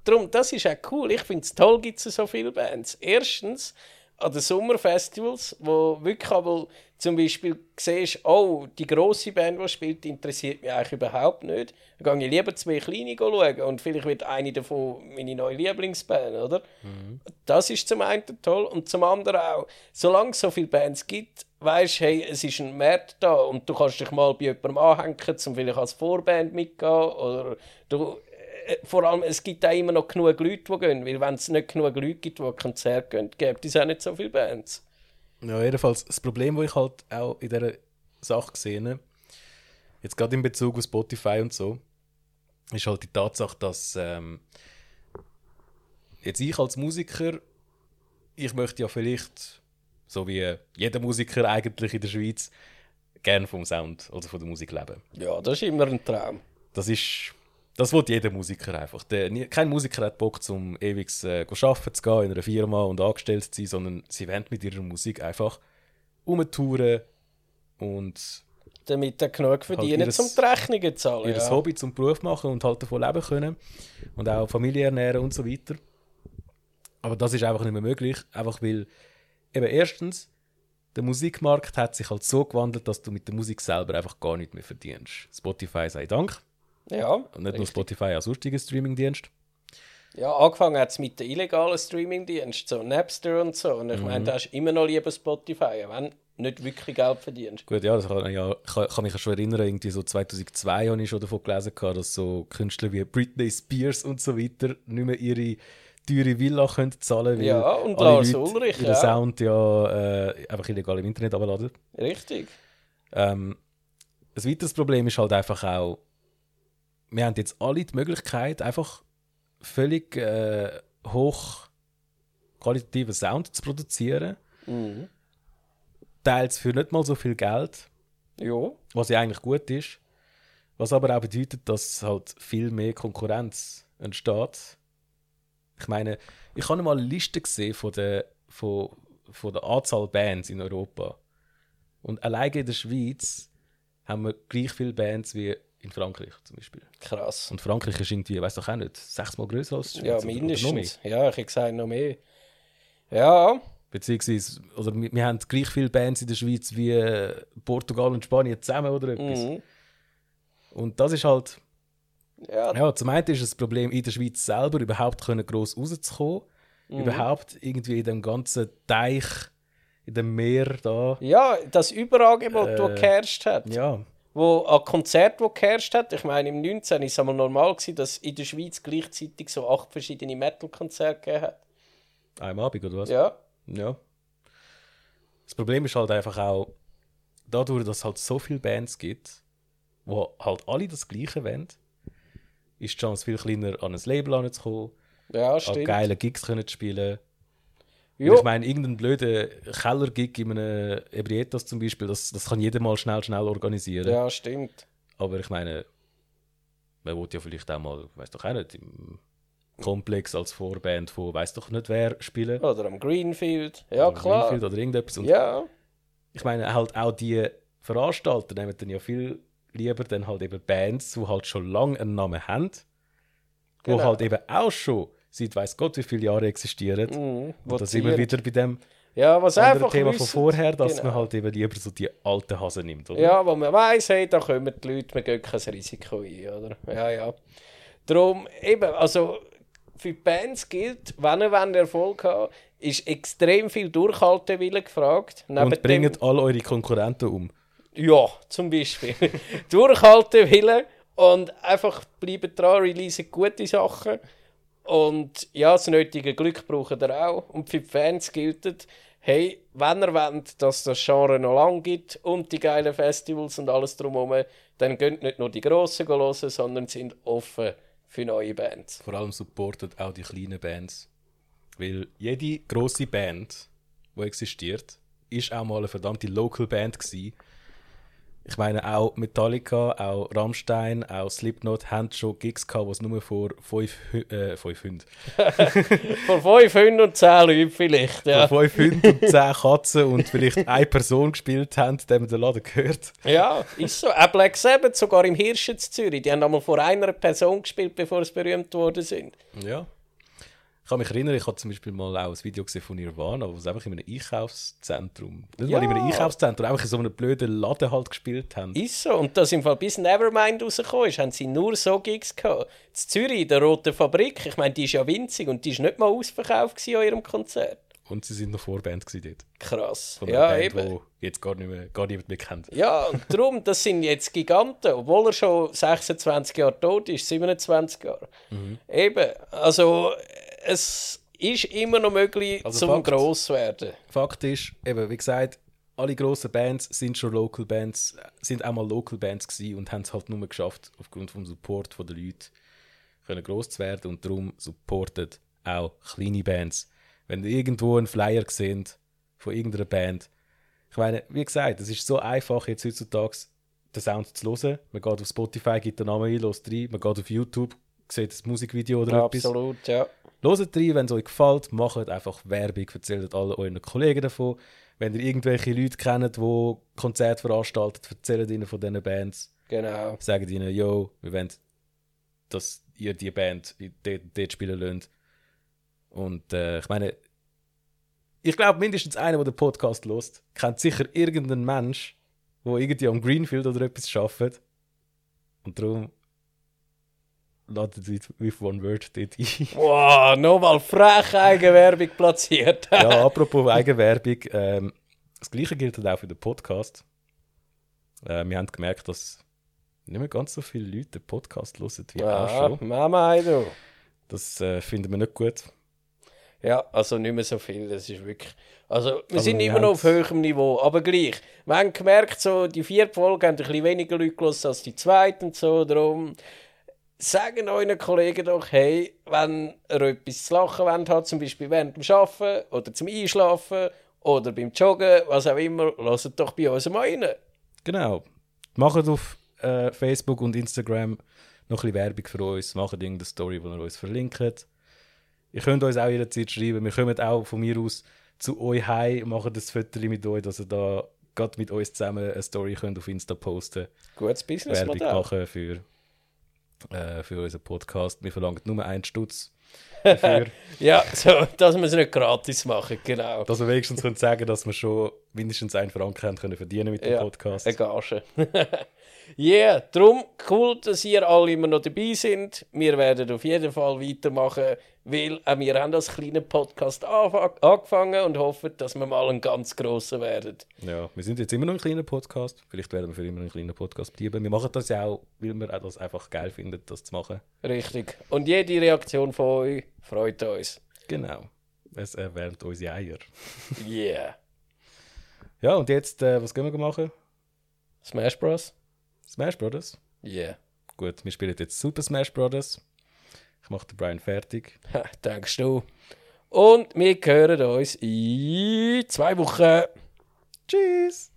darum, das ist auch cool. Ich finde es toll, gibt es so viele Bands. Erstens an den Sommerfestivals, wo wirklich aber zum Beispiel siehst, oh, die grosse Band, die spielt, interessiert mich eigentlich überhaupt nicht. Dann gehe ich lieber zwei kleine schauen und vielleicht wird eine davon meine neue Lieblingsband, oder? Das ist zum einen toll und zum anderen auch, solange es so viele Bands gibt, weißt hey, es ist ein Markt da und du kannst dich mal bei jemandem anhängen, um vielleicht als Vorband mitgehen oder du, vor allem, es gibt auch immer noch genug Leute, die gehen, weil wenn es nicht genug Leute gibt, die Konzert gehen, gibt es auch nicht so viele Bands. ja, jedenfalls das Problem, das ich halt auch in dieser Sache sehe, jetzt gerade in Bezug auf Spotify und so, ist halt die Tatsache, dass ähm, jetzt ich als Musiker, ich möchte ja vielleicht, so wie jeder Musiker eigentlich in der Schweiz, gern vom Sound oder von der Musik leben. Ja, das ist immer ein Traum. Das ist. Das will jeder Musiker einfach. Der, kein Musiker hat Bock, zum ewig äh, arbeiten zu gehen in einer Firma und angestellt zu sein, sondern sie wollen mit ihrer Musik einfach umtouren und Damit er genug verdienen, ihres- um die Rechnungen zu zahlen. ihr ja. Hobby zum Beruf machen und halt davon leben können und auch Familie ernähren und so weiter. Aber das ist einfach nicht mehr möglich, einfach weil eben erstens der Musikmarkt hat sich halt so gewandelt, dass du mit der Musik selber einfach gar nicht mehr verdienst. Spotify sei Dank. Ja, Und nicht nur richtig. Spotify, auch sonstige Streamingdienst. ja, angefangen hat es mit den illegalen Streamingdiensten, so Napster und so. Und ich Mhm. meine, da hast immer noch lieber Spotify, wenn du nicht wirklich Geld verdienst. Gut, ja, das kann, ich ja, kann, kann mich ja schon erinnern, irgendwie so 2002 habe ich schon davon gelesen, dass so Künstler wie Britney Spears und so weiter nicht mehr ihre teure Villa können zahlen weil Ja, und alle Lars Leute Ulrich, ihren ja. Sound ja äh, einfach illegal im Internet abladen. Richtig. Ähm, ein weiteres Problem ist halt einfach auch, wir haben jetzt alle die Möglichkeit, einfach völlig äh, hoch qualitativen Sound zu produzieren. Mhm. Teils für nicht mal so viel Geld. Ja, was ja eigentlich gut ist. Was aber auch bedeutet, dass halt viel mehr Konkurrenz entsteht. Ich meine, ich habe mal eine Liste gesehen von der, von, von der Anzahl Bands in Europa. Und alleine in der Schweiz haben wir gleich viele Bands wie in Frankreich zum Beispiel. krass. Und Frankreich ist irgendwie, weiß doch auch nicht, sechsmal größer als die Schweiz. Ja, mindestens. Ja, ich hätte gesagt, noch mehr. Ja, Beziehungsweise, oder wir, wir haben gleich viele Bands in der Schweiz wie Portugal und Spanien zusammen oder etwas. mhm. Und das ist halt, ja, Ja, zum einen ist das Problem in der Schweiz selber, überhaupt können gross rauszukommen. Mhm. Überhaupt irgendwie in dem ganzen Teich, in dem Meer da. ja, das Überangebot, Äh, das geherrscht hat. Ja, wo an Konzert, wo geherrscht hat. Ich meine, im 19. war es einmal normal, gewesen, dass in der Schweiz gleichzeitig so acht verschiedene Metal-Konzerte gegeben hat. am Abend oder was? Ja, ja. Das Problem ist halt einfach auch, dadurch, dass es halt so viele Bands gibt, wo halt alle das Gleiche wollen, ist die Chance viel kleiner, an ein Label anzukommen, Ja, an geile Gigs können zu spielen. Ja. Ich meine, irgendeinen blöden Keller-Gig in einem Ebrietas zum Beispiel, das, das kann jeder mal schnell, schnell organisieren. ja, stimmt. Aber ich meine, man will ja vielleicht auch mal, weiß doch auch nicht, im Komplex als Vorband von weiß doch nicht wer spielen. Oder am Greenfield. Ja, Oder klar. Greenfield Oder irgendetwas. Und Ja, ich meine, halt auch die Veranstalter nehmen dann ja viel lieber dann halt eben Bands, die halt schon lange einen Namen haben, die Genau. halt eben auch schon seit weiß Gott wie viele Jahre existieren. mhm. Und da sind wir wieder bei dem Ja, was einfach Thema von wissen- vorher, dass Genau. man halt eben lieber so die alten Hasen nimmt, oder? Ja, wo man weiss, hey, da kommen die Leute, man geht kein Risiko ein, oder? Ja, ja. Darum, eben, also für die Bands gilt, wenn ihr wollt Erfolg haben ist extrem viel Durchhaltewille gefragt. Neben Und dem- bringt all eure Konkurrenten um. Ja, zum Beispiel. Durchhaltewille und einfach bleiben dran, releasen gute Sachen. Und ja, das nötige Glück braucht ihr auch. Und für die Fans gilt, hey, wenn ihr wollt, dass das Genre noch lang gibt und die geilen Festivals und alles drumherum, dann geht nicht nur die Grossen hören, sondern sind offen für neue Bands. Vor allem supportet auch die kleinen Bands. Weil jede grosse Band, die existiert, ist auch mal eine verdammte Local Band gewesen. Ich meine, auch Metallica, auch Rammstein, auch Slipknot haben schon Gigs gehabt, die es nur vor fünf, äh, fünf Hunden, Von 5, 5 und 10 Leuten vielleicht, ja. vor fünf Hunden und zehn Katzen und vielleicht eine Person gespielt haben, der man den Laden gehört. Ja, ist so. Auch Black Sabbath, sogar im Hirschen in Zürich, die haben einmal vor einer Person gespielt, bevor sie berühmt worden sind. Ja. Ich kann mich erinnern, ich habe zum Beispiel mal auch ein Video gesehen von Nirvana, wo sie einfach in einem Einkaufszentrum, nicht Ja. mal in einem Einkaufszentrum, einfach in so einem blöden Laden halt gespielt haben. Ist so. Und dass im Fall bis Nevermind rausgekommen ist, haben sie nur so Gigs gehabt. In Zürich, in der Roten Fabrik, ich meine, die ist ja winzig und die ist nicht mal ausverkauft an ihrem Konzert. Und sie sind noch Vorband dort. Krass. Von Ja, Band, eben. wo jetzt gar, nicht mehr, gar niemand mehr kennt. Ja, und darum, das sind jetzt Giganten, obwohl er schon 26 Jahre tot ist, 27 Jahre. Mhm. Eben, also es ist immer noch möglich, Also zum Fakt. gross zu werden. Fakt ist, eben, wie gesagt, alle grossen Bands sind schon Local Bands, sind auch mal Local Bands gewesen und haben es halt nur geschafft, aufgrund vom Support der Leute können gross zu werden und darum supportet auch kleine Bands. Wenn ihr irgendwo einen Flyer seht von irgendeiner Band, ich meine, wie gesagt, es ist so einfach jetzt heutzutage den Sound zu hören. Man geht auf Spotify, gibt den Namen ein, hört rein, man geht auf YouTube, sieht das Musikvideo oder etwas. Absolut, ja. Hört rein, wenn es euch gefällt, macht einfach Werbung, erzählt alle euren Kollegen davon. Wenn ihr irgendwelche Leute kennt, die Konzerte veranstalten, erzählt ihnen von diesen Bands. Genau. Sagt ihnen, yo, wir wollen, dass ihr die Band dort, dort spielen lasst. Und äh, ich meine, ich glaube, mindestens einer, der den Podcast lost, kennt sicher irgendeinen Mensch, der irgendwie am Greenfield oder etwas arbeitet. Und darum ladet with, with one word dort ein. Wow, nochmal frech Eigenwerbung platziert. ja, apropos Eigenwerbung, ähm, das gleiche gilt halt auch für den Podcast. Äh, wir haben gemerkt, dass nicht mehr ganz so viele Leute den Podcast hören wie auch ja, schon. Mama, du. Das äh, finden wir nicht gut. Ja, also nicht mehr so viel, das ist wirklich... Also, wir Also, sind wir immer noch auf höherem Niveau, aber gleich. Wir haben gemerkt, so, die vierte Folge haben ein bisschen weniger Leute gehört als die zweite und so, darum... Sagen euren Kollegen doch, hey, wenn ihr etwas zu lachen wollt, hat, zum Beispiel während dem Arbeiten oder zum Einschlafen oder beim Joggen, was auch immer, lasst doch bei uns mal rein. Genau. Macht auf äh, Facebook und Instagram noch ein bisschen Werbung für uns. Macht irgendeine Story, wo ihr uns verlinkt. Ihr könnt uns auch jederzeit schreiben. Wir kommen auch von mir aus zu euch heim, machen das Foto mit euch, dass ihr da gerade mit uns zusammen eine Story könnt auf Insta posten Gutes Werbung Businessmodell. machen für, äh, für unseren Podcast. Wir verlangen nur einen Stutz dafür, Ja, so, dass wir es nicht gratis machen, genau. dass wir wenigstens können sagen dass wir schon mindestens einen Franken haben können verdienen mit dem Ja, Podcast. Eine Gage. yeah, darum cool, dass ihr alle immer noch dabei sind. Wir werden auf jeden Fall weitermachen, weil auch wir haben als kleiner Podcast angefangen und hoffen, dass wir mal ein ganz grosser werden. Ja, wir sind jetzt immer noch ein kleiner Podcast. Vielleicht werden wir für immer ein kleiner Podcast bleiben. Wir machen das ja auch, weil wir auch das einfach geil finden, das zu machen. Richtig. Und jede Reaktion von euch freut uns. Genau. Es erwärmt unsere Eier. Yeah. Ja, und jetzt, äh, was gehen wir machen? Smash Bros. Smash Brothers. Yeah. Gut, wir spielen jetzt Super Smash Brothers. Ich mache den Brian fertig. Ha, Denkst du? Und wir hören uns in zwei Wochen. Tschüss!